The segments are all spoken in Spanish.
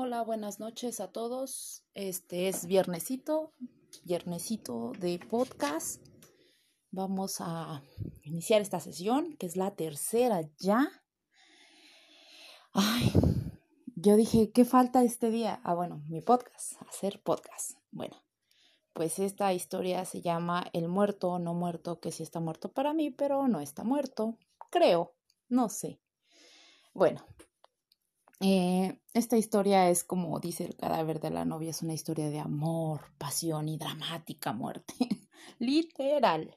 Hola, buenas noches a todos. Este es viernesito, viernesito de podcast. Vamos a iniciar esta sesión, que es la tercera ya. Ay, yo dije, ¿qué falta este día? Ah, bueno, mi podcast, hacer podcast. Bueno, pues esta historia se llama El muerto no muerto, que sí está muerto para mí, pero no está muerto. Creo, no sé. Bueno, eh, esta historia es como dice el cadáver de la novia, es una historia de amor, pasión y dramática muerte. Literal.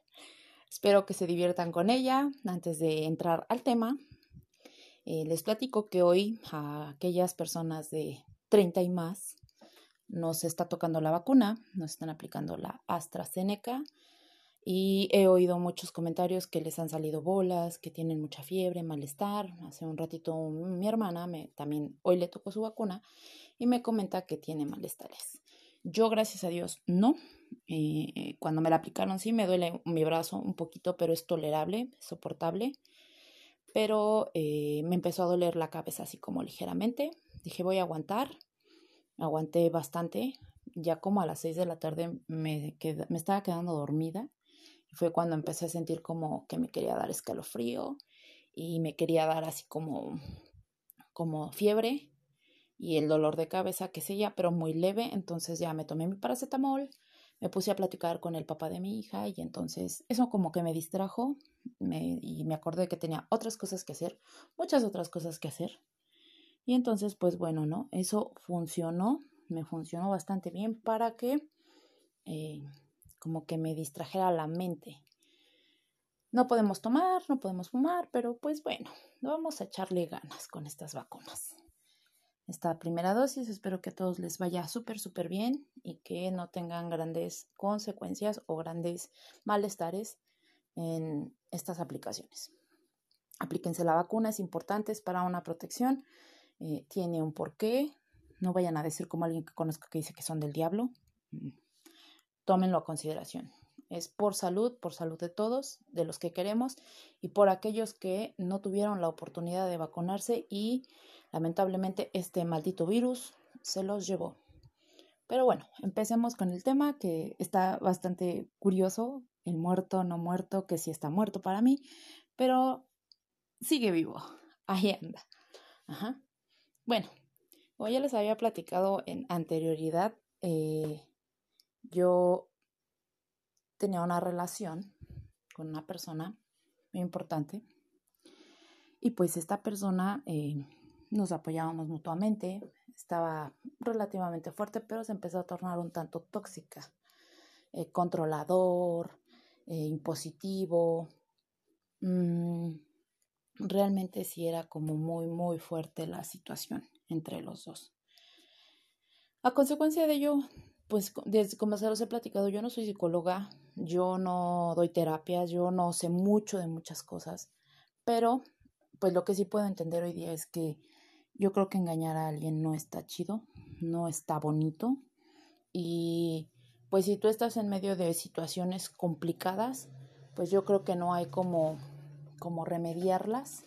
Espero que se diviertan con ella. Antes de entrar al tema, eh, les platico que hoy a aquellas personas de 30 y más nos está tocando la vacuna, nos están aplicando la AstraZeneca y he oído muchos comentarios que les han salido bolas, que tienen mucha fiebre, malestar. Hace un ratito mi hermana también hoy le tocó su vacuna y me comenta que tiene malestares. Yo, gracias a Dios, no. Eh, cuando me la aplicaron, sí me duele mi brazo un poquito, pero es tolerable, soportable. Pero eh, me empezó a doler la cabeza así como ligeramente. Dije, voy a aguantar. Aguanté bastante. Ya como a las seis de la tarde me, me estaba quedando dormida fue cuando empecé a sentir como que me quería dar escalofrío y me quería dar así como, como fiebre y el dolor de cabeza, que sé ya, pero muy leve. Entonces ya me tomé mi paracetamol, me puse a platicar con el papá de mi hija y entonces eso como que me distrajo y me acordé que tenía otras cosas que hacer, muchas otras cosas que hacer. Y entonces, pues bueno, ¿no? Eso funcionó, me funcionó bastante bien para que eh, como que me distrajera la mente. No podemos tomar, no podemos fumar, pero pues bueno, vamos a echarle ganas con estas vacunas. Esta primera dosis espero que a todos les vaya súper, súper bien y que no tengan grandes consecuencias o grandes malestares en estas aplicaciones. Aplíquense la vacuna, es importante, es para una protección, eh, tiene un porqué. No vayan a decir como alguien que conozco que dice que son del diablo. Tómenlo a consideración. Es por salud, por salud de todos, de los que queremos y por aquellos que no tuvieron la oportunidad de vacunarse y lamentablemente este maldito virus se los llevó. Pero bueno, empecemos con el tema que está bastante curioso, el muerto, no muerto, que sí está muerto para mí, pero sigue vivo, ahí anda. Ajá. Bueno, como ya les había platicado en anterioridad, eh, yo tenía una relación con una persona muy importante y pues esta persona eh, nos apoyábamos mutuamente, estaba relativamente fuerte, pero se empezó a tornar un tanto tóxica, eh, controlador, eh, impositivo. Mm, realmente sí era como muy, muy fuerte la situación entre los dos. A consecuencia de ello, pues desde como se los he platicado, yo no soy psicóloga, yo no doy terapias, yo no sé mucho de muchas cosas, pero pues lo que sí puedo entender hoy día es que yo creo que engañar a alguien no está chido, no está bonito y pues si tú estás en medio de situaciones complicadas, pues yo creo que no hay como, como remediarlas,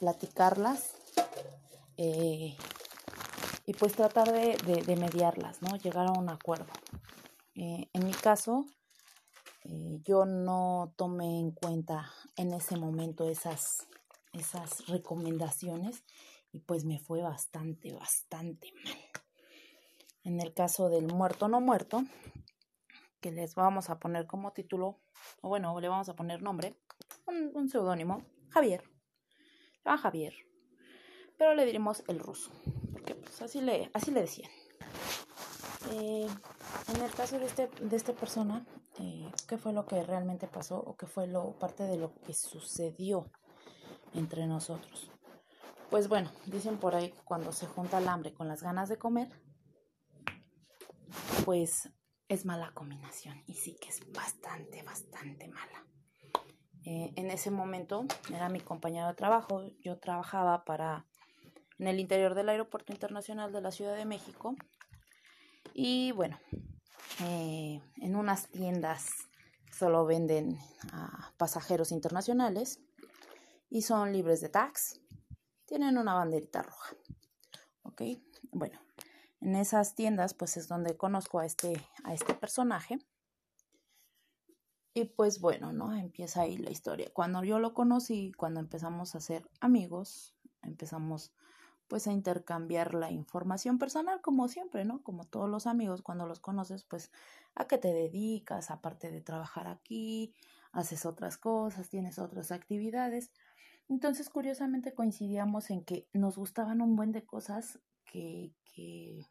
platicarlas eh, y pues tratar de, de, mediarlas, ¿no? Llegar a un acuerdo. Eh, en mi caso, eh, yo no tomé en cuenta en ese momento esas, esas recomendaciones y pues me fue bastante, bastante mal. En el caso del muerto no muerto, que les vamos a poner como título, o bueno, le vamos a poner nombre, un, un seudónimo, Javier. Se Javier, pero le diremos el ruso así le, así le decían. Eh, en el caso de, este, de esta persona, eh, ¿qué fue lo que realmente pasó o qué fue lo, parte de lo que sucedió entre nosotros? Pues bueno, dicen por ahí que cuando se junta el hambre con las ganas de comer, pues es mala combinación y sí que es bastante, bastante mala. Eh, en ese momento era mi compañero de trabajo, yo trabajaba para en el interior del Aeropuerto Internacional de la Ciudad de México. Y bueno, eh, en unas tiendas solo venden a pasajeros internacionales y son libres de tax. Tienen una banderita roja. ¿Ok? Bueno, En esas tiendas, pues es donde conozco a este, a este personaje. Y pues bueno, ¿no? Empieza ahí la historia. Cuando yo lo conocí, cuando empezamos a ser amigos, empezamos pues a intercambiar la información personal como siempre, ¿no? Como todos los amigos, cuando los conoces, pues a qué te dedicas, aparte de trabajar aquí, haces otras cosas, tienes otras actividades. Entonces, curiosamente coincidíamos en que nos gustaban un buen de cosas que, que,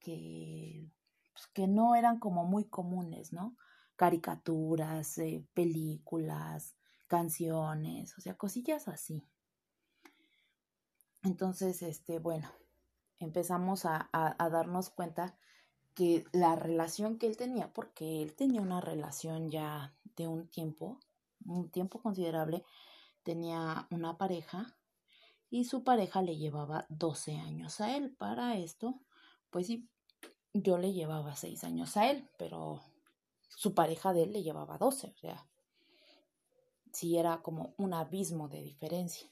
que, pues, que no eran como muy comunes, ¿no? Caricaturas, eh, películas, canciones, o sea, cosillas así. Entonces, este, bueno, empezamos a, a, darnos cuenta que la relación que él tenía, porque él tenía una relación ya de un tiempo, un tiempo considerable, tenía una pareja y su pareja le llevaba 12 años a él. Para esto, pues sí, yo le llevaba 6 años a él, pero su pareja de él le llevaba 12, o sea, sí era como un abismo de diferencia.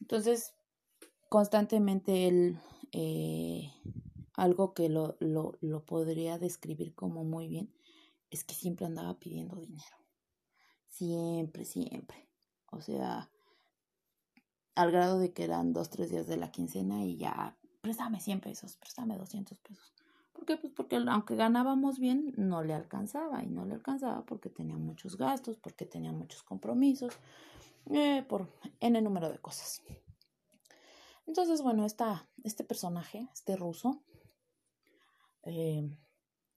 Entonces, constantemente él, eh, algo que lo, lo, lo podría describir como muy bien, es que siempre andaba pidiendo dinero. Siempre, siempre. O sea, al grado de que eran dos, tres días de la quincena y ya, préstame 100 pesos, préstame 200 pesos. ¿Por qué? Pues porque aunque ganábamos bien, no le alcanzaba y no le alcanzaba porque tenía muchos gastos, porque tenía muchos compromisos, eh, por N número de cosas. Entonces, bueno, esta, este personaje, este ruso, eh,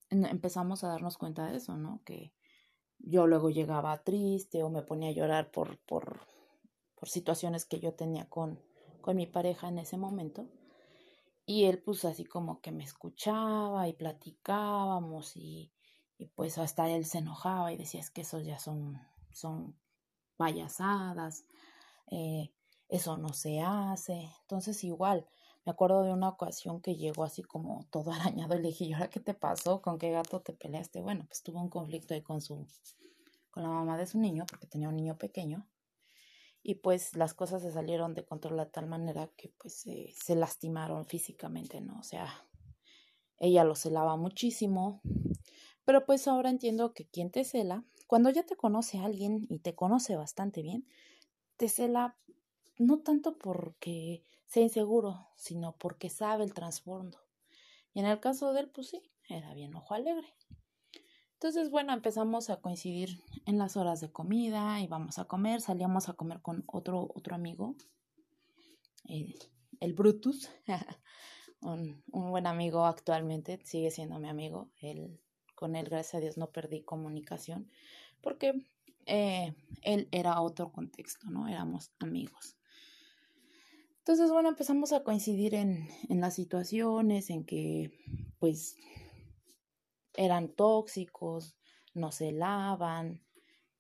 empezamos a darnos cuenta de eso, ¿no? Que yo luego llegaba triste o me ponía a llorar por, por, por situaciones que yo tenía con, con mi pareja en ese momento. Y él pues así como que me escuchaba y platicábamos y, y pues hasta él se enojaba y decía es que esos ya son, son payasadas, eh, eso no se hace. Entonces igual, me acuerdo de una ocasión que llegó así como todo arañado y le dije, ¿y ahora qué te pasó? ¿Con qué gato te peleaste? Bueno, pues tuvo un conflicto ahí con su, con la mamá de su niño, porque tenía un niño pequeño. Y pues las cosas se salieron de control de tal manera que pues se lastimaron físicamente, ¿no? O sea, ella lo celaba muchísimo. Pero pues ahora entiendo que quien te cela, cuando ya te conoce alguien y te conoce bastante bien, te cela no tanto porque sea inseguro, sino porque sabe el trasfondo. Y en el caso de él, pues sí, era bien ojo alegre. Entonces, bueno, empezamos a coincidir en las horas de comida, íbamos a comer, salíamos a comer con otro, otro amigo, eh, el Brutus, un, un, buen amigo actualmente, sigue siendo mi amigo, él, con él, gracias a Dios, no perdí comunicación, porque eh, él era otro contexto, ¿no? Éramos amigos. Entonces, bueno, empezamos a coincidir en, en las situaciones en que, pues, eran tóxicos, no se lavan,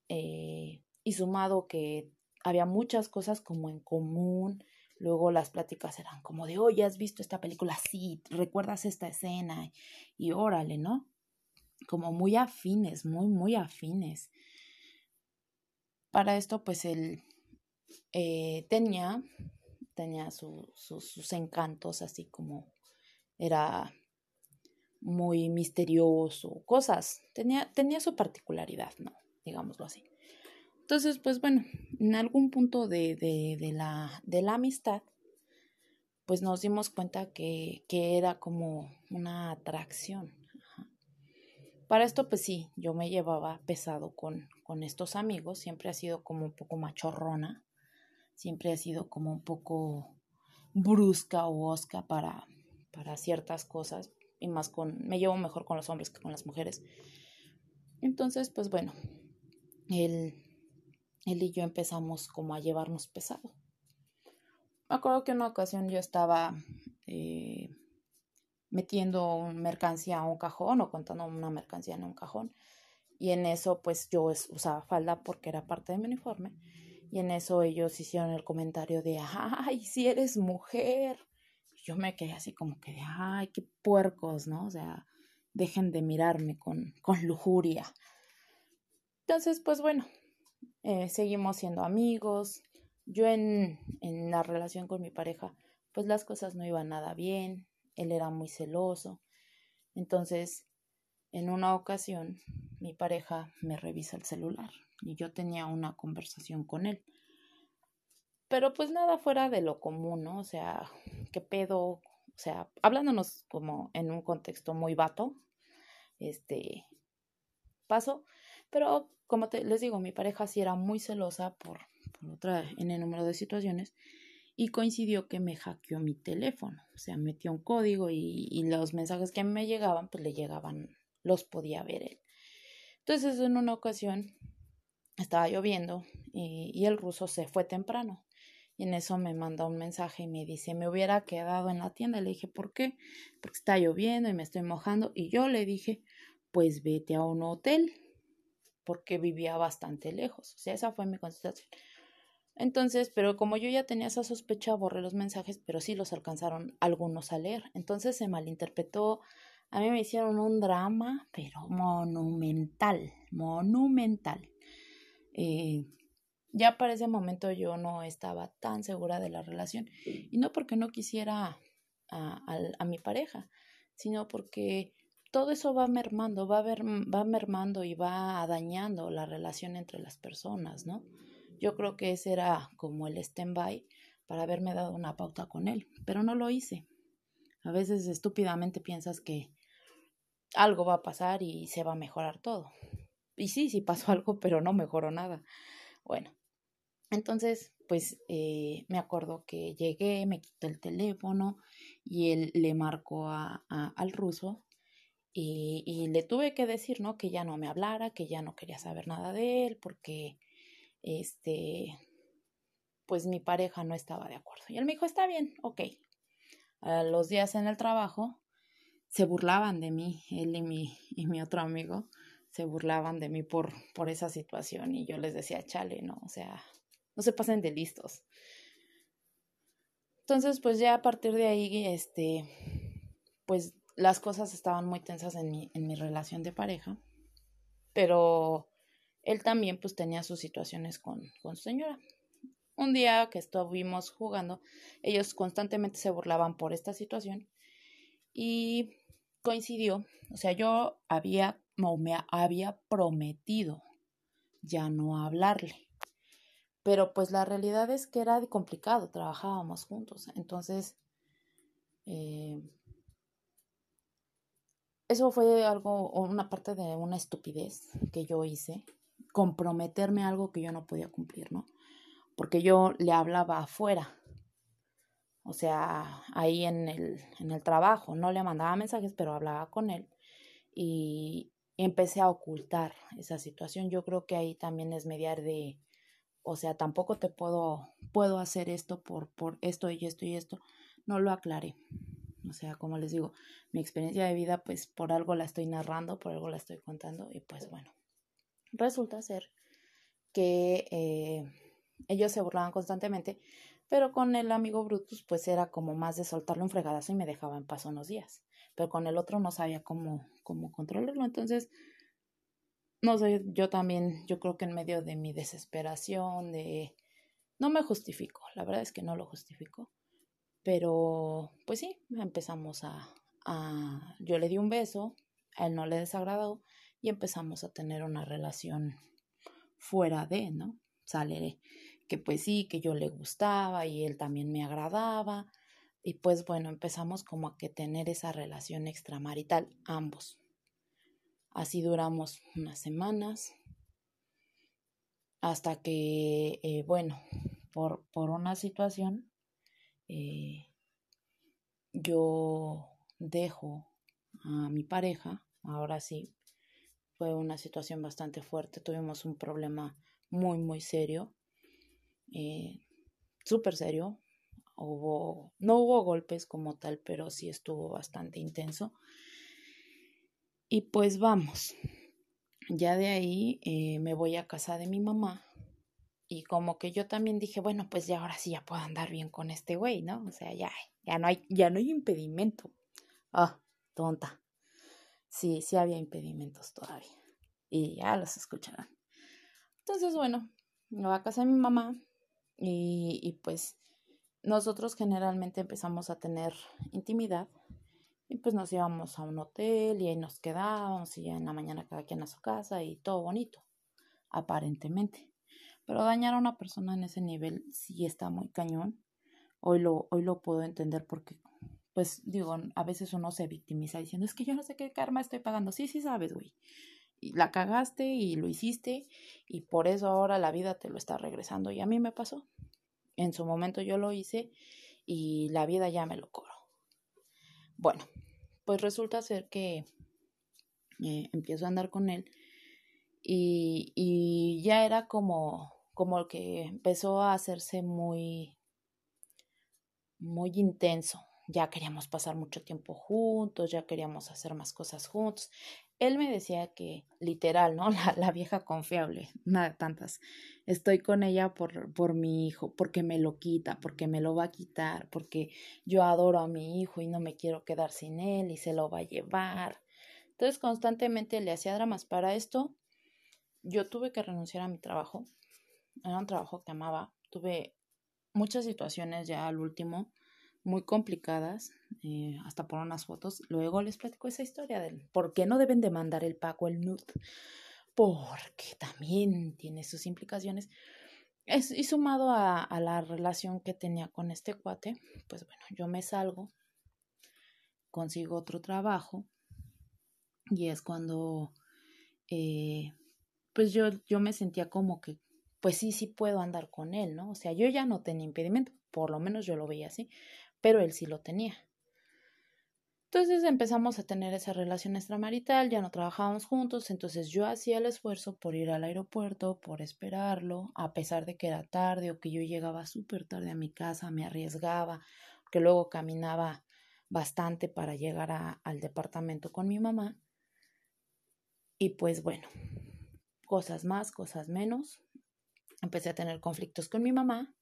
eh, y sumado que había muchas cosas como en común, luego las pláticas eran como de, oye, ¿has visto esta película? Sí, ¿recuerdas esta escena? Y órale, ¿no? Como muy afines, muy, muy afines. Para esto, pues él eh, tenía tenía sus encantos, así como era muy misterioso, cosas, tenía, tenía su particularidad, ¿no? Digámoslo así. Entonces, pues bueno, en algún punto de, de, de, la, de la amistad, pues nos dimos cuenta que, que era como una atracción. Para esto, pues sí, yo me llevaba pesado con, con estos amigos, siempre ha sido como un poco machorrona, siempre ha sido como un poco brusca o osca para, para ciertas cosas y más con, me llevo mejor con los hombres que con las mujeres. Entonces, pues bueno, él, él y yo empezamos como a llevarnos pesado. Me acuerdo que una ocasión yo estaba eh, metiendo mercancía a un cajón o contando una mercancía en un cajón y en eso pues yo usaba falda porque era parte de mi uniforme y en eso ellos hicieron el comentario de, ay, si eres mujer. yo me quedé así como que de, ay, qué puercos, ¿no? O sea, dejen de mirarme con, con lujuria. Entonces, pues bueno, eh, seguimos siendo amigos. Yo en, en la relación con mi pareja, pues las cosas no iban nada bien, él era muy celoso. Entonces, en una ocasión, mi pareja me revisa el celular y yo tenía una conversación con él. Pero pues nada fuera de lo común, ¿no? O sea, qué pedo, o sea, hablándonos como en un contexto muy vato, este, pasó. Pero como te, les digo, mi pareja sí era muy celosa por, por otra, en el número de situaciones y coincidió que me hackeó mi teléfono, o sea, metió un código y, los mensajes que me llegaban, pues le llegaban, los podía ver él. Entonces, en una ocasión estaba lloviendo y, y el ruso se fue temprano. Y en eso me manda un mensaje y me dice, me hubiera quedado en la tienda. Le dije, ¿por qué? Porque está lloviendo y me estoy mojando. Y yo le dije, pues vete a un hotel, porque vivía bastante lejos. O sea, esa fue mi contestación. Entonces, pero como yo ya tenía esa sospecha, borré los mensajes, pero sí los alcanzaron algunos a leer. Entonces se malinterpretó. A mí me hicieron un drama, pero monumental, monumental. Eh, ya para ese momento yo no estaba tan segura de la relación. Y no porque no quisiera a, a, mi pareja, sino porque todo eso va mermando, va, ver, va mermando y va dañando la relación entre las personas, ¿no? Yo creo que ese era como el stand-by para haberme dado una pauta con él, pero no lo hice. A veces estúpidamente piensas que algo va a pasar y se va a mejorar todo. Y sí, sí pasó algo, pero no mejoró nada. Bueno, entonces, pues eh, me acuerdo que llegué, me quitó el teléfono y él le marcó a, al ruso y, le tuve que decir, ¿no? Que ya no me hablara, que ya no quería saber nada de él porque este, pues mi pareja no estaba de acuerdo. Y él me dijo, está bien, ok. Los días en el trabajo se burlaban de mí, él y mi, y mi otro amigo se burlaban de mí por, por esa situación y yo les decía, chale, no, o sea, no se pasen de listos. Entonces, pues ya a partir de ahí, este, pues las cosas estaban muy tensas en mi, en mi relación de pareja, pero él también pues tenía sus situaciones con, con su señora. Un día que estuvimos jugando, ellos constantemente se burlaban por esta situación y coincidió, o sea, yo había, no, me había prometido ya no hablarle, pero pues la realidad es que era complicado, trabajábamos juntos, entonces eh, eso fue algo, una parte de una estupidez que yo hice comprometerme a algo que yo no podía cumplir, ¿no? Porque yo le hablaba afuera, o sea, ahí en el, en el trabajo, no le mandaba mensajes, pero hablaba con él. Y empecé a ocultar esa situación. Yo creo que ahí también es mediar de, o sea, tampoco te puedo, puedo hacer esto por, por esto y esto y esto. No lo aclaré. O sea, como les digo, mi experiencia de vida, pues por algo la estoy narrando, por algo la estoy contando y pues bueno, Resulta ser que eh, ellos se burlaban constantemente, pero con el amigo Brutus pues era como más de soltarlo en fregadazo y me dejaba en paz unos días, pero con el otro no sabía cómo, cómo controlarlo, entonces no sé, yo también, yo creo que en medio de mi desesperación, de... No me justifico, la verdad es que no lo justifico, pero pues sí, empezamos a... a... Yo le di un beso, a él no le desagradó, y empezamos a tener una relación fuera de, ¿no? Sale que pues sí, que yo le gustaba y él también me agradaba y pues bueno, empezamos como a que tener esa relación extramarital ambos. Así duramos unas semanas hasta que, eh, bueno, por, por, una situación, eh, yo dejo a mi pareja, ahora sí, fue una situación bastante fuerte. Tuvimos un problema muy, muy serio. Eh, súper serio. Hubo, no hubo golpes como tal, pero sí estuvo bastante intenso. Y pues vamos. Ya de ahí eh, me voy a casa de mi mamá. Y como que yo también dije, bueno, pues ya ahora sí ya puedo andar bien con este güey, ¿no? O sea, ya, ya no hay, ya no hay impedimento. Ah, tonta sí, sí había impedimentos todavía. Y ya los escucharán. Entonces, bueno, me voy a casa de mi mamá y, y pues nosotros generalmente empezamos a tener intimidad y pues nos íbamos a un hotel y ahí nos quedábamos y ya en la mañana cada quien a su casa y todo bonito, aparentemente. Pero dañar a una persona en ese nivel sí está muy cañón. Hoy lo, hoy lo puedo entender porque, pues digo, a veces uno se victimiza diciendo, es que yo no sé qué karma estoy pagando. Sí, sí sabes, güey. Y la cagaste y lo hiciste y por eso ahora la vida te lo está regresando. Y a mí me pasó. En su momento yo lo hice y la vida ya me lo cobró. Bueno, pues resulta ser que eh, empiezo a andar con él y, y ya era como, como que empezó a hacerse muy, muy intenso. Ya queríamos pasar mucho tiempo juntos, ya queríamos hacer más cosas juntos. Él me decía que, literal, ¿no? La, la vieja confiable, nada de tantas. Estoy con ella por, por mi hijo, porque me lo quita, porque me lo va a quitar, porque yo adoro a mi hijo y no me quiero quedar sin él y se lo va a llevar. Entonces constantemente le hacía dramas. Para esto yo tuve que renunciar a mi trabajo. Era un trabajo que amaba. Tuve muchas situaciones ya al último muy complicadas, eh, hasta por unas fotos. Luego les platico esa historia del por qué no deben demandar el pago el nude porque también tiene sus implicaciones. Es, y sumado a, a, la relación que tenía con este cuate, pues bueno, yo me salgo, consigo otro trabajo y es cuando, eh, pues yo, yo me sentía como que, pues sí, sí puedo andar con él, ¿no? O sea, yo ya no tenía impedimento, por lo menos yo lo veía así, pero él sí lo tenía. Entonces empezamos a tener esa relación extramarital, ya no trabajábamos juntos, entonces yo hacía el esfuerzo por ir al aeropuerto, por esperarlo, a pesar de que era tarde o que yo llegaba súper tarde a mi casa, me arriesgaba, que luego caminaba bastante para llegar al departamento con mi mamá. Y pues bueno, cosas más, cosas menos. Empecé a tener conflictos con mi mamá.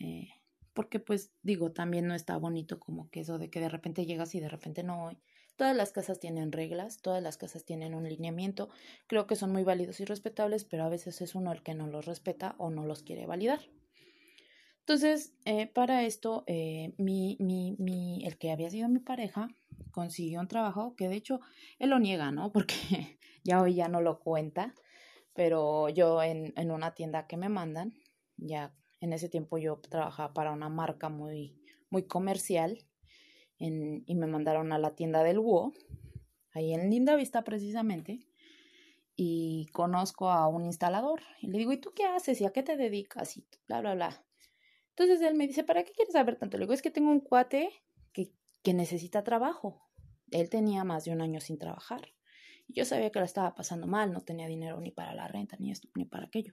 Eh, porque pues digo, también no está bonito como que eso de que de repente llegas y de repente no. Todas las casas tienen reglas, todas las casas tienen un lineamiento, creo que son muy válidos y respetables, pero a veces es uno el que no los respeta o no los quiere validar. Entonces, eh, para esto, eh, mi, mi, mi, el que había sido mi pareja consiguió un trabajo que de hecho él lo niega, ¿no? Porque ya hoy ya no lo cuenta, pero yo en, en una tienda que me mandan, ya en ese tiempo yo trabajaba para una marca muy, muy comercial y me mandaron a la tienda del WO, ahí en Linda Vista precisamente, y conozco a un instalador y le digo, ¿y tú qué haces? ¿Y a qué te dedicas? Y bla, bla, bla. Entonces él me dice, ¿para qué quieres saber tanto? Le digo, es que tengo un cuate que, que necesita trabajo. Él tenía más de un año sin trabajar. Y yo sabía que la estaba pasando mal, no tenía dinero ni para la renta, ni esto, ni para aquello.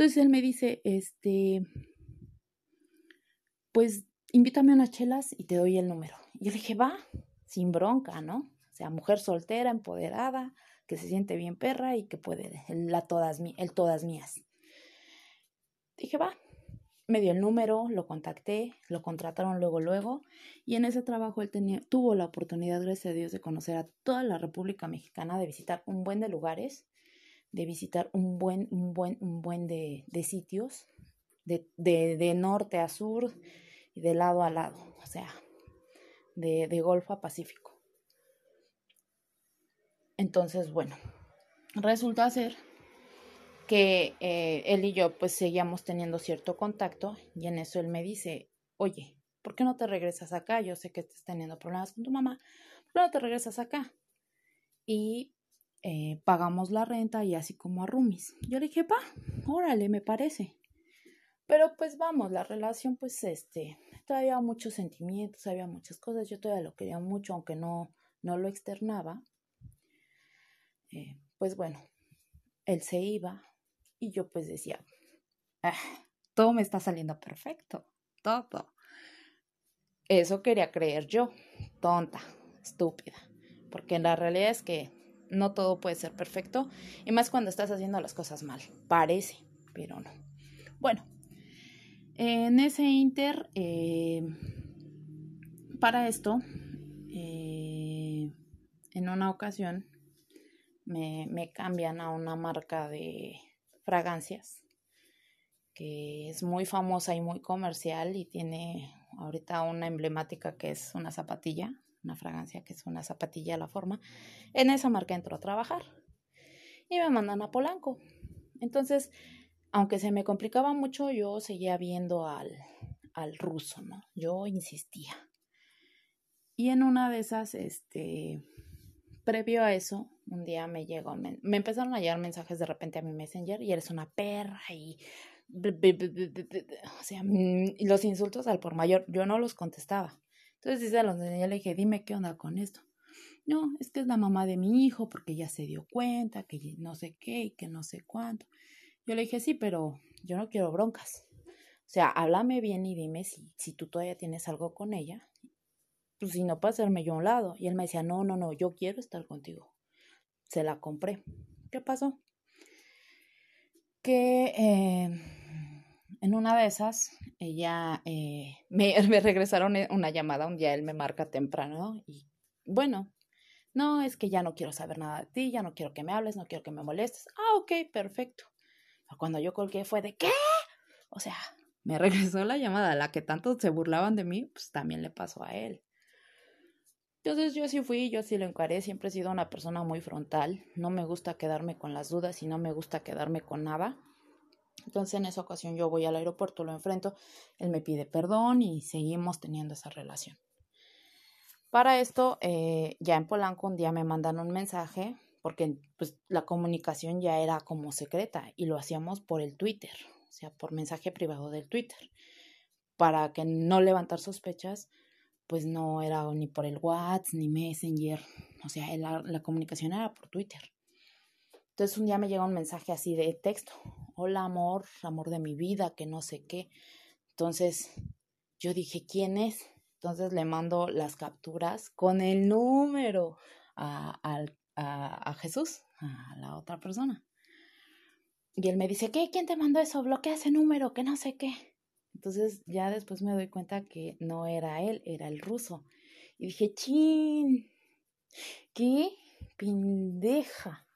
Entonces él me dice, este, pues invítame a unas chelas y te doy el número. Y yo dije, va, sin bronca, ¿no? O sea, mujer soltera, empoderada, que se siente bien perra y que puede, la todas, el todas mías. Dije, va, me dio el número, lo contacté, lo contrataron luego, luego, y en ese trabajo él tuvo la oportunidad, gracias a Dios, de conocer a toda la República Mexicana, de visitar un buen de lugares, de visitar un buen, un buen, un buen de, de sitios, de, de, de, norte a sur y de lado a lado, o sea, de, de Golfo a Pacífico. Entonces, bueno, resulta ser que eh, él y yo pues seguíamos teniendo cierto contacto y en eso él me dice, oye, ¿por qué no te regresas acá? Yo sé que estás teniendo problemas con tu mamá, ¿por qué no te regresas acá? Y eh, pagamos la renta y así como a Rumis. Yo le dije, pa, órale, me parece. Pero pues vamos, la relación pues este, todavía había muchos sentimientos, había muchas cosas, yo todavía lo quería mucho, aunque no, no lo externaba. Eh, pues bueno, él se iba y yo pues decía, ah, todo me está saliendo perfecto, todo. Eso quería creer yo, tonta, estúpida, porque la realidad es que no todo puede ser perfecto, y más cuando estás haciendo las cosas mal. Parece, pero no. Bueno, en ese inter, eh, para esto, eh, en una ocasión me, me cambian a una marca de fragancias que es muy famosa y muy comercial y tiene ahorita una emblemática que es una zapatilla, una fragancia que es una zapatilla a la forma. En esa marca entró a trabajar y me mandan a Polanco. Entonces, aunque se me complicaba mucho, yo seguía viendo al, al ruso, ¿no? Yo insistía. Y en una de esas, este, previo a eso, un día me llegó, me, empezaron a llegar mensajes de repente a mi messenger y eres una perra y o sea, mm, los insultos al por mayor, yo no los contestaba. Entonces dice a los le dije, dime qué onda con esto. No, es que es la mamá de mi hijo porque ya se dio cuenta que no sé qué y que no sé cuánto. Yo le dije, sí, pero yo no quiero broncas. O sea, háblame bien y dime si, si tú todavía tienes algo con ella. Pues si no, para hacerme yo a un lado. Y él me decía, no, no, no, yo quiero estar contigo. Se la compré. ¿Qué pasó? Que eh, en una de esas, ella eh, me, regresaron una llamada, un día él me marca temprano y bueno, no, es que ya no quiero saber nada de ti, ya no quiero que me hables, no quiero que me molestes. Ah, ok, perfecto. Cuando yo colgué fue de ¿qué? O sea, me regresó la llamada, la que tanto se burlaban de mí, pues también le pasó a él. Entonces yo sí fui, yo sí lo encaré, siempre he sido una persona muy frontal, no me gusta quedarme con las dudas y no me gusta quedarme con nada. Entonces en esa ocasión yo voy al aeropuerto, lo enfrento, él me pide perdón y seguimos teniendo esa relación. Para esto, eh, ya en Polanco un día me mandan un mensaje, porque pues la comunicación ya era como secreta y lo hacíamos por el Twitter, o sea, por mensaje privado del Twitter. Para que no levantar sospechas, pues no era ni por el WhatsApp ni Messenger, o sea, la, la comunicación era por Twitter. Entonces un día me llega un mensaje así de texto, hola amor, amor de mi vida, que no sé qué. Entonces yo dije, ¿quién es? Entonces le mando las capturas con el número a, a, a, Jesús, a la otra persona. Y él me dice, ¿qué? ¿Quién te mandó eso? Bloquea ese número, que no sé qué. Entonces ya después me doy cuenta que no era él, era el ruso. Y dije, chin, qué pendeja.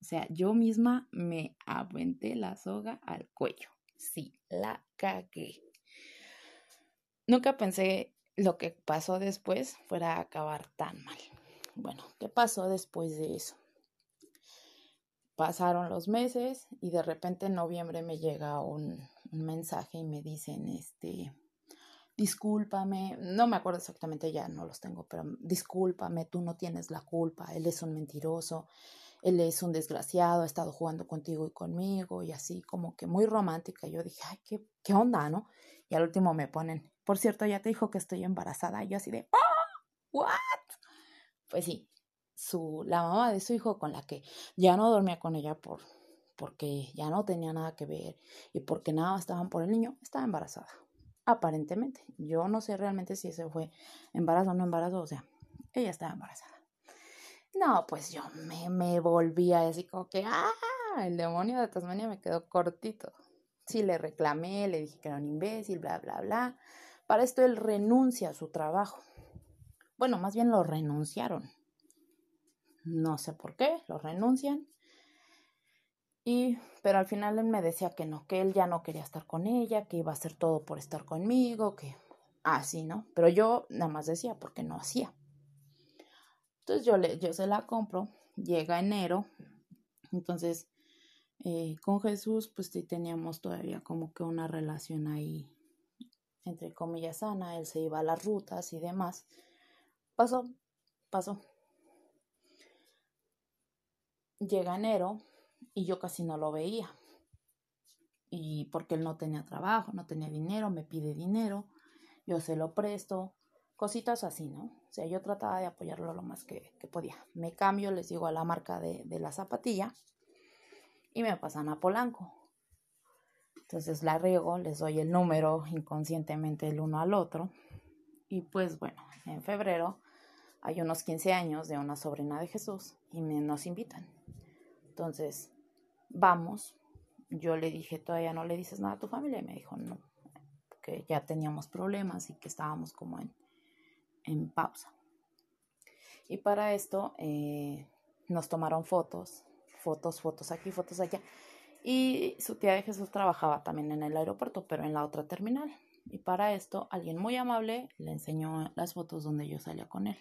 O sea, yo misma me aventé la soga al cuello. Sí, la cagué. Nunca pensé lo que pasó después fuera a acabar tan mal. Bueno, ¿qué pasó después de eso? Pasaron los meses y de repente en noviembre me llega un, mensaje y me dicen, este, discúlpame, no me acuerdo exactamente ya, no los tengo, pero discúlpame, tú no tienes la culpa, él es un mentiroso, él es un desgraciado, ha estado jugando contigo y conmigo y así como que muy romántica. Yo dije, ay, qué, qué onda, ¿no? Y al último me ponen, por cierto, ya te dijo que estoy embarazada. Y yo así de, ¡ah! ¿What? Pues sí, su, la mamá de su hijo con la que ya no dormía con ella por, porque ya no tenía nada que ver y porque nada estaban por el niño, estaba embarazada. Aparentemente. Yo no sé realmente si ese fue embarazo o no embarazo, o sea, ella estaba embarazada. No, pues yo me, me volvía así como que, ¡ah! El demonio de Tasmania me quedó cortito. Sí, le reclamé, le dije que era un imbécil, bla, bla, bla. Para esto él renuncia a su trabajo. Bueno, más bien lo renunciaron. No sé por qué, lo renuncian. Y, pero al final él me decía que no, que él ya no quería estar con ella, que iba a hacer todo por estar conmigo, que así, ¿no? Pero yo nada más decía porque no hacía. Entonces yo, le, yo se la compro, llega enero, entonces eh, con Jesús pues sí teníamos todavía como que una relación ahí, entre comillas, sana, él se iba a las rutas y demás. Pasó, pasó. Llega enero y yo casi no lo veía. Y porque él no tenía trabajo, no tenía dinero, me pide dinero, yo se lo presto, cositas así, ¿no? O sea, yo trataba de apoyarlo lo más que, podía. Me cambio, les digo a la marca de, la zapatilla y me pasan a Polanco. Entonces la riego, les doy el número inconscientemente el uno al otro. Y pues bueno, en febrero hay unos 15 años de una sobrina de Jesús y nos invitan. Entonces, vamos. Yo le dije, todavía no le dices nada a tu familia. Y me dijo, no, que ya teníamos problemas y que estábamos como en, en pausa. Y para esto eh, nos tomaron fotos, fotos, fotos aquí, fotos allá. Y su tía de Jesús trabajaba también en el aeropuerto, pero en la otra terminal. Y para esto, alguien muy amable le enseñó las fotos donde yo salía con él.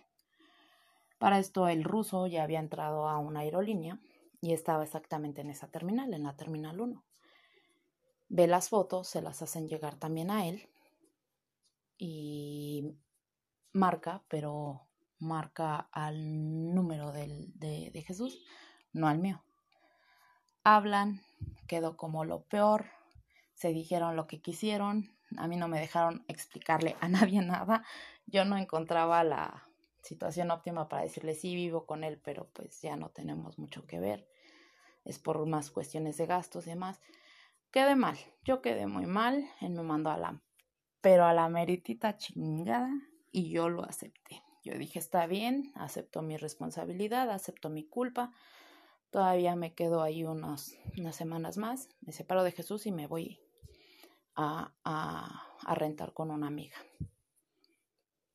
Para esto, el ruso ya había entrado a una aerolínea y estaba exactamente en esa terminal, en la terminal 1. Ve las fotos, se las hacen llegar también a él y marca, pero marca al número del, de, de Jesús, no al mío. Hablan, quedó como lo peor, se dijeron lo que quisieron, a mí no me dejaron explicarle a nadie nada, yo no encontraba la situación óptima para decirle sí vivo con él, pero pues ya no tenemos mucho que ver, es por más cuestiones de gastos y demás. Quedé mal, yo quedé muy mal, él me mandó a la, pero a la meritita chingada y yo lo acepté. Yo dije, está bien, acepto mi responsabilidad, acepto mi culpa. Todavía me quedo ahí unas semanas más, me separo de Jesús y me voy a, a, rentar con una amiga.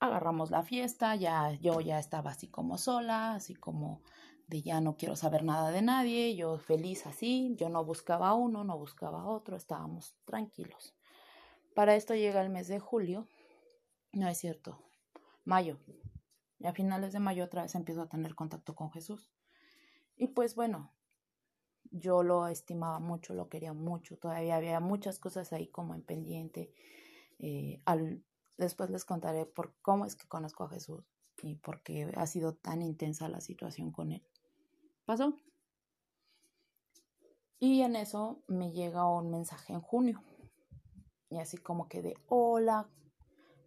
Agarramos la fiesta, ya yo ya estaba así como sola, así como de ya no quiero saber nada de nadie, yo feliz así, yo no buscaba uno, no buscaba otro, estábamos tranquilos. Para esto llega el mes de julio, no es cierto, mayo. Y a finales de mayo otra vez empiezo a tener contacto con Jesús. Y pues bueno, yo lo estimaba mucho, lo quería mucho, todavía había muchas cosas ahí como en pendiente. Eh, al, después les contaré por cómo es que conozco a Jesús y por qué ha sido tan intensa la situación con él. Pasó. Y en eso me llega un mensaje en junio. Y así como que de, hola,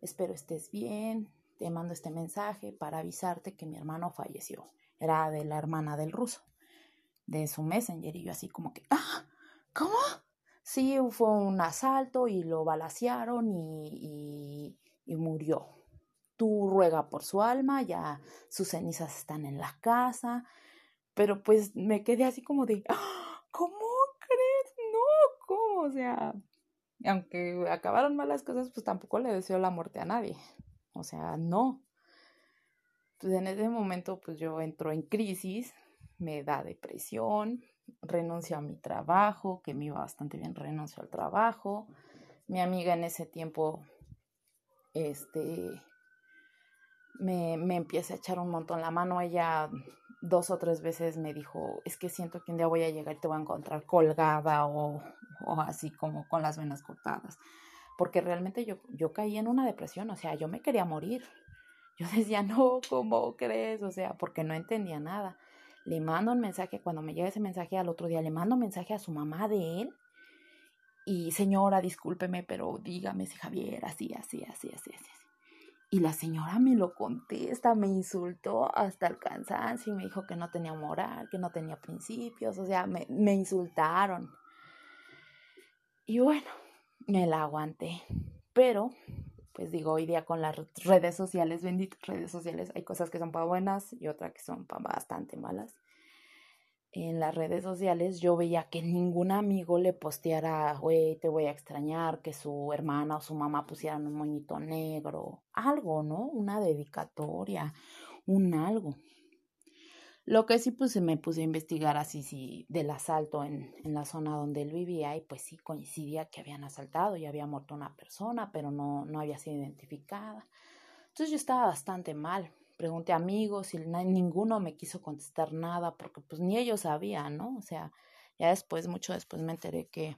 espero estés bien, te mando este mensaje para avisarte que mi hermano falleció. Era de la hermana del ruso, de su messenger. Y yo así como que, ah, ¿cómo? Sí, fue un asalto y lo balacearon y, y, murió. Tú ruega por su alma, ya sus cenizas están en la casa. Pero pues me quedé así como de, ah, ¿cómo crees? No, ¿cómo? O sea, aunque acabaron mal las cosas, pues tampoco le deseo la muerte a nadie. O sea, no. Pues en ese momento, pues yo entro en crisis, me da depresión, renuncio a mi trabajo, que me iba bastante bien, renuncio al trabajo. Mi amiga en ese tiempo, este, me, me empieza a echar un montón la mano. Ella dos o tres veces me dijo, es que siento que un día voy a llegar y te voy a encontrar colgada o, o así como con las venas cortadas porque realmente yo, yo caí en una depresión, o sea, yo me quería morir. Yo decía, no, ¿cómo crees? O sea, porque no entendía nada. Le mando un mensaje, cuando me llega ese mensaje al otro día, le mando un mensaje a su mamá de él. Y señora, discúlpeme, pero dígame si Javier, así, así, así, así, así. Y la señora me lo contesta, me insultó hasta el cansancio y me dijo que no tenía moral, que no tenía principios, o sea, me, me insultaron. Y bueno, me la aguanté. Pero, pues digo, hoy día con las redes sociales, benditas redes sociales, hay cosas que son para buenas y otras que son para bastante malas. En las redes sociales yo veía que ningún amigo le posteara, güey, te voy a extrañar, que su hermana o su mamá pusieran un moñito negro, algo, ¿no? Una dedicatoria, un algo. Lo que sí pues me puse a investigar así sí, del asalto en, en, la zona donde él vivía y pues sí coincidía que habían asaltado y había muerto una persona, pero no, no había sido identificada. Entonces yo estaba bastante mal. Pregunté a amigos y ninguno me quiso contestar nada porque pues ni ellos sabían, ¿no? O sea, ya después, mucho después me enteré que,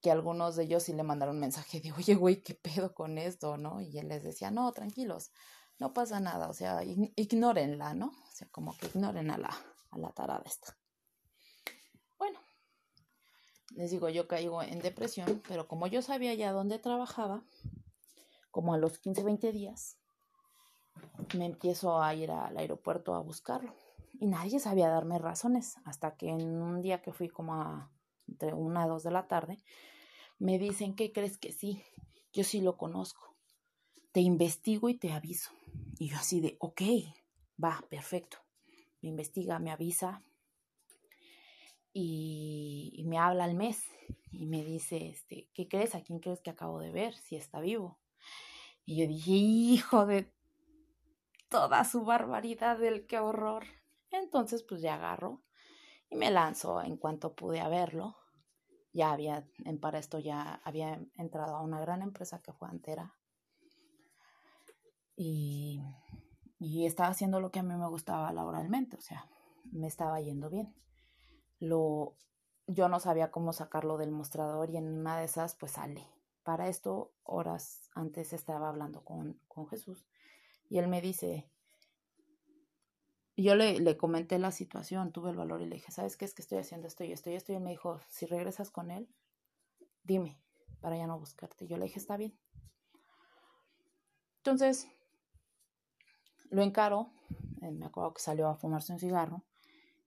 que algunos de ellos sí le mandaron un mensaje de, oye, güey, ¿qué pedo con esto, no? Y él les decía, no, tranquilos, no pasa nada, o sea, ignórenla, ¿no? O sea, como que ignoren a la, a la tarada esta. Bueno, les digo, yo caigo en depresión, pero como yo sabía ya dónde trabajaba, como a los 15, 20 días, me empiezo a ir al aeropuerto a buscarlo. Y nadie sabía darme razones, hasta que en un día que fui como a entre una a dos de la tarde, me dicen, ¿qué crees que sí? Yo sí lo conozco. Te investigo y te aviso. Y yo así de, ok, va, perfecto. Me investiga, me avisa y, me habla al mes y me dice, este, ¿qué crees? ¿A quién crees que acabo de ver? Si está vivo. Y yo dije, hijo de toda su barbaridad, del qué horror. Entonces, pues ya agarro y me lanzo en cuanto pude a verlo. ya había, para esto ya había entrado a una gran empresa que fue Antera. Y, y estaba haciendo lo que a mí me gustaba laboralmente, o sea, me estaba yendo bien. Lo, yo no sabía cómo sacarlo del mostrador y en una de esas pues sale. Para esto, horas antes estaba hablando con, con Jesús y él me dice, yo le, le, comenté la situación, tuve el valor y le dije, ¿sabes qué es que estoy haciendo esto y esto y esto? Y él me dijo, si regresas con él, dime, para ya no buscarte. Yo le dije, está bien. Entonces, lo encaro, eh, me acuerdo que salió a fumarse un cigarro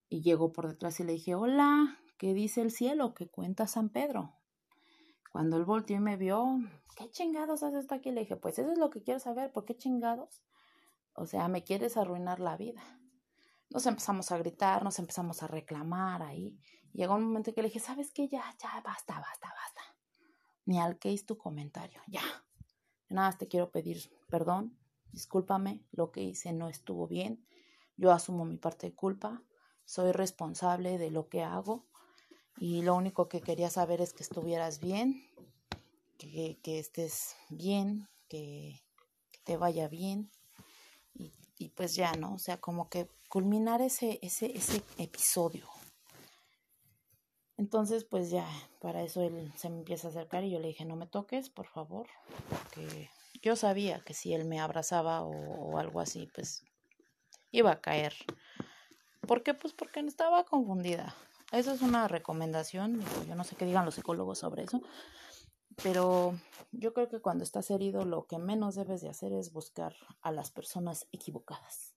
y llegó por detrás y le dije, hola, ¿qué dice el cielo? ¿Qué cuenta San Pedro? Cuando él volteó y me vio, ¿qué chingados haces hasta aquí? Le dije, pues eso es lo que quiero saber, ¿por qué chingados? O sea, me quieres arruinar la vida. Nos empezamos a gritar, nos empezamos a reclamar ahí. Llegó un momento que le dije, ¿sabes qué? Ya, ya, basta, basta, basta. Ni al que tu comentario, ya. Nada te quiero pedir perdón, discúlpame, lo que hice no estuvo bien. Yo asumo mi parte de culpa, soy responsable de lo que hago y lo único que quería saber es que estuvieras bien, que, que estés bien, que, te vaya bien y, y, pues ya, ¿no? O sea, como que culminar ese, ese, ese episodio. Entonces, pues ya, para eso él se me empieza a acercar y yo le dije, no me toques, por favor, porque yo sabía que si él me abrazaba o, algo así, pues iba a caer ¿Por qué? Pues porque estaba confundida. Eso es una recomendación. Yo no sé qué digan los psicólogos sobre eso. Pero yo creo que cuando estás herido lo que menos debes de hacer es buscar a las personas equivocadas.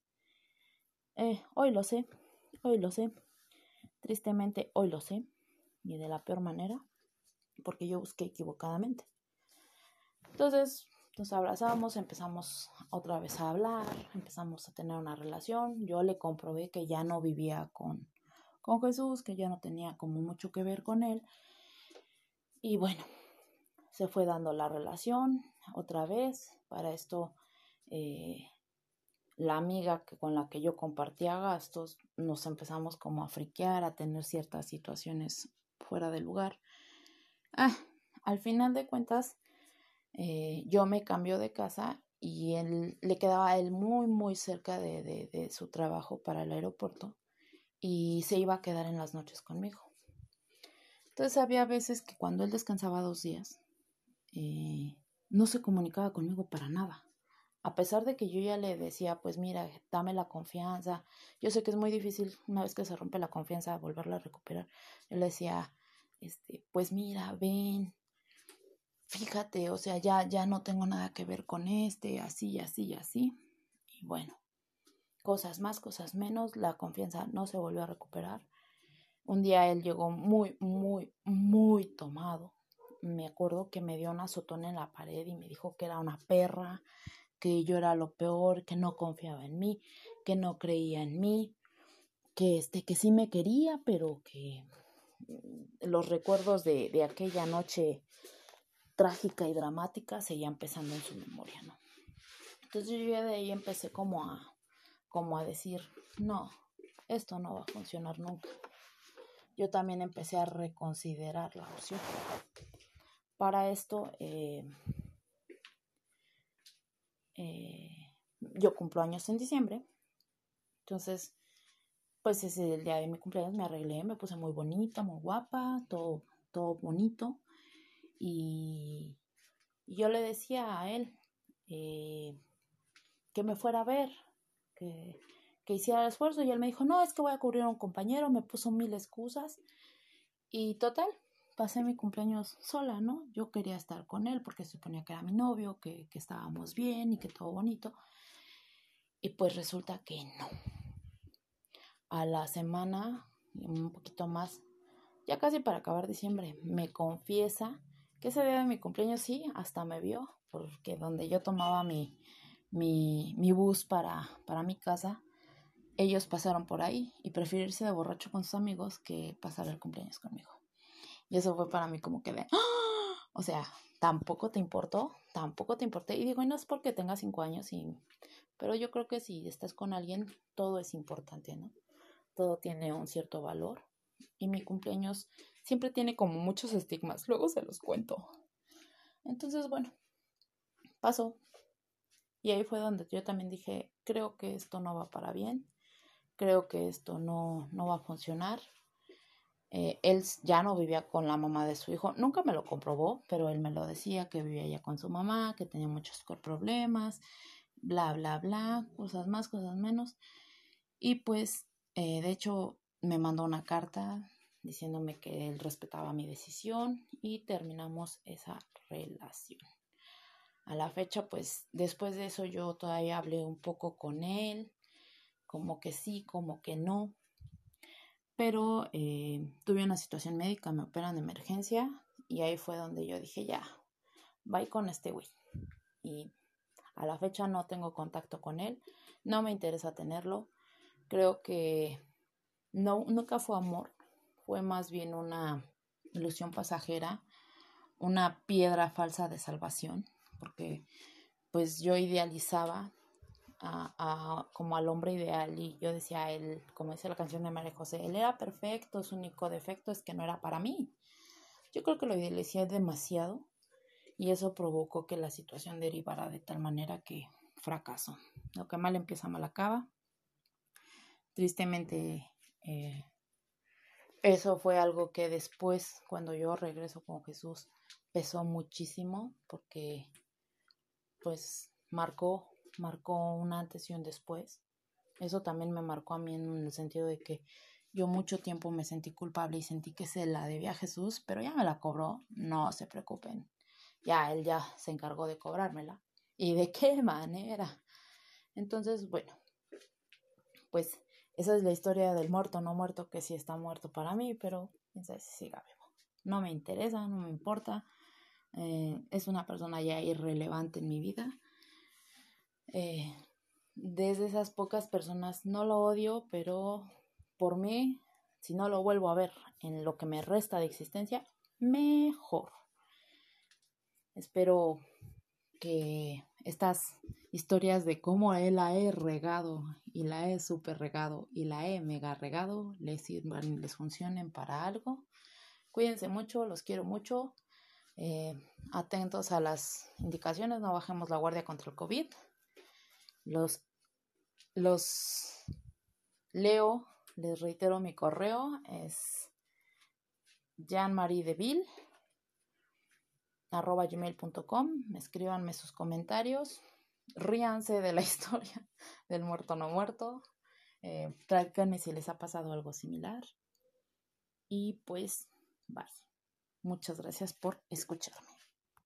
Eh, hoy lo sé, hoy lo sé. Tristemente hoy lo sé. Y de la peor manera. Porque yo busqué equivocadamente. Entonces, nos abrazamos, empezamos otra vez a hablar, empezamos a tener una relación. Yo le comprobé que ya no vivía con, con Jesús, que ya no tenía como mucho que ver con él. Y bueno, se fue dando la relación otra vez. Para esto, eh, la amiga que, con la que yo compartía gastos, nos empezamos como a friquear, a tener ciertas situaciones fuera de lugar. Ah, al final de cuentas, eh, yo me cambio de casa y él, le quedaba a él muy, muy cerca de, de, su trabajo para el aeropuerto y se iba a quedar en las noches conmigo. Entonces había veces que cuando él descansaba dos días, eh, no se comunicaba conmigo para nada. A pesar de que yo ya le decía, pues mira, dame la confianza. Yo sé que es muy difícil una vez que se rompe la confianza volverla a recuperar. Él decía, este, pues mira, ven, fíjate, o sea, ya, ya no tengo nada que ver con este, así, así, así. Y bueno, cosas más, cosas menos, la confianza no se volvió a recuperar. Un día él llegó muy, muy, muy tomado. Me acuerdo que me dio una azotona en la pared y me dijo que era una perra, que yo era lo peor, que no confiaba en mí, que no creía en mí, que este, que sí me quería, pero que mm, los recuerdos de, de aquella noche trágica y dramática seguía empezando en su memoria, ¿no? Entonces yo de ahí empecé como a, como a decir, no, esto no va a funcionar nunca. Yo también empecé a reconsiderar la opción. Para esto, eh, eh, yo cumplo años en diciembre. Entonces, pues ese el día de mi cumpleaños me arreglé, me puse muy bonita, muy guapa, todo, todo bonito. Y, yo le decía a él eh, que me fuera a ver, que, que hiciera el esfuerzo. Y él me dijo, no, es que voy a cubrir a un compañero, me puso mil excusas. Y total, pasé mi cumpleaños sola, ¿no? Yo quería estar con él porque suponía que era mi novio, que, que estábamos bien y que todo bonito. Y pues resulta que no. A la semana, un poquito más, ya casi para acabar diciembre, me confiesa que ese día de mi cumpleaños sí, hasta me vio, porque donde yo tomaba mi, mi, mi bus para, para mi casa, ellos pasaron por ahí y prefirió irse de borracho con sus amigos que pasar el cumpleaños conmigo. Y eso fue para mí como que de, ¡Ah! o sea, tampoco te importó, tampoco te importé. Y digo, y no es porque tenga cinco años, y, pero yo creo que si estás con alguien, todo es importante, ¿no? Todo tiene un cierto valor y mi cumpleaños siempre tiene como muchos estigmas, luego se los cuento. Entonces, bueno, pasó. Y ahí fue donde yo también dije, creo que esto no va para bien, creo que esto no, no va a funcionar. Eh, él ya no vivía con la mamá de su hijo, nunca me lo comprobó, pero él me lo decía, que vivía ya con su mamá, que tenía muchos problemas, bla, bla, bla, cosas más, cosas menos. Y pues, eh, de hecho, me mandó una carta diciéndome que él respetaba mi decisión y terminamos esa relación. A la fecha, pues después de eso yo todavía hablé un poco con él, como que sí, como que no. Pero eh, tuve una situación médica, me operan de emergencia y ahí fue donde yo dije, ya, bye con este güey. Y a la fecha no tengo contacto con él, no me interesa tenerlo. Creo que no, nunca fue amor, fue más bien una ilusión pasajera, una piedra falsa de salvación, porque pues yo idealizaba a, como al hombre ideal y yo decía él, como dice la canción de María José, él era perfecto, su único defecto es que no era para mí. Yo creo que lo idealicé demasiado y eso provocó que la situación derivara de tal manera que fracaso. Lo que mal empieza mal acaba. Tristemente eh, eso fue algo que después, cuando yo regreso con Jesús, pesó muchísimo porque pues marcó, marcó un antes y un después. Eso también me marcó a mí en el sentido de que yo mucho tiempo me sentí culpable y sentí que se la debía a Jesús, pero ya me la cobró, no se preocupen. Ya él ya se encargó de cobrármela. ¿Y de qué manera? Entonces, bueno, pues esa es la historia del muerto, no muerto, que sí está muerto para mí, pero quién si siga vivo. No me interesa, no me importa. Eh, es una persona ya irrelevante en mi vida. Eh, desde esas pocas personas no lo odio, pero por mí, si no lo vuelvo a ver en lo que me resta de existencia, mejor. Espero que estas historias de cómo él la he regado y la he super regado y la he mega regado les sirvan les funcionen para algo. Cuídense mucho, los quiero mucho. Eh, atentos a las indicaciones, no bajemos la guardia contra el COVID. Los, los leo, les reitero mi correo, es Jean-Marie Deville arroba gmail.com, escríbanme sus comentarios, ríanse de la historia del muerto no muerto, eh, si les ha pasado algo similar y pues bye. Muchas gracias por escucharme.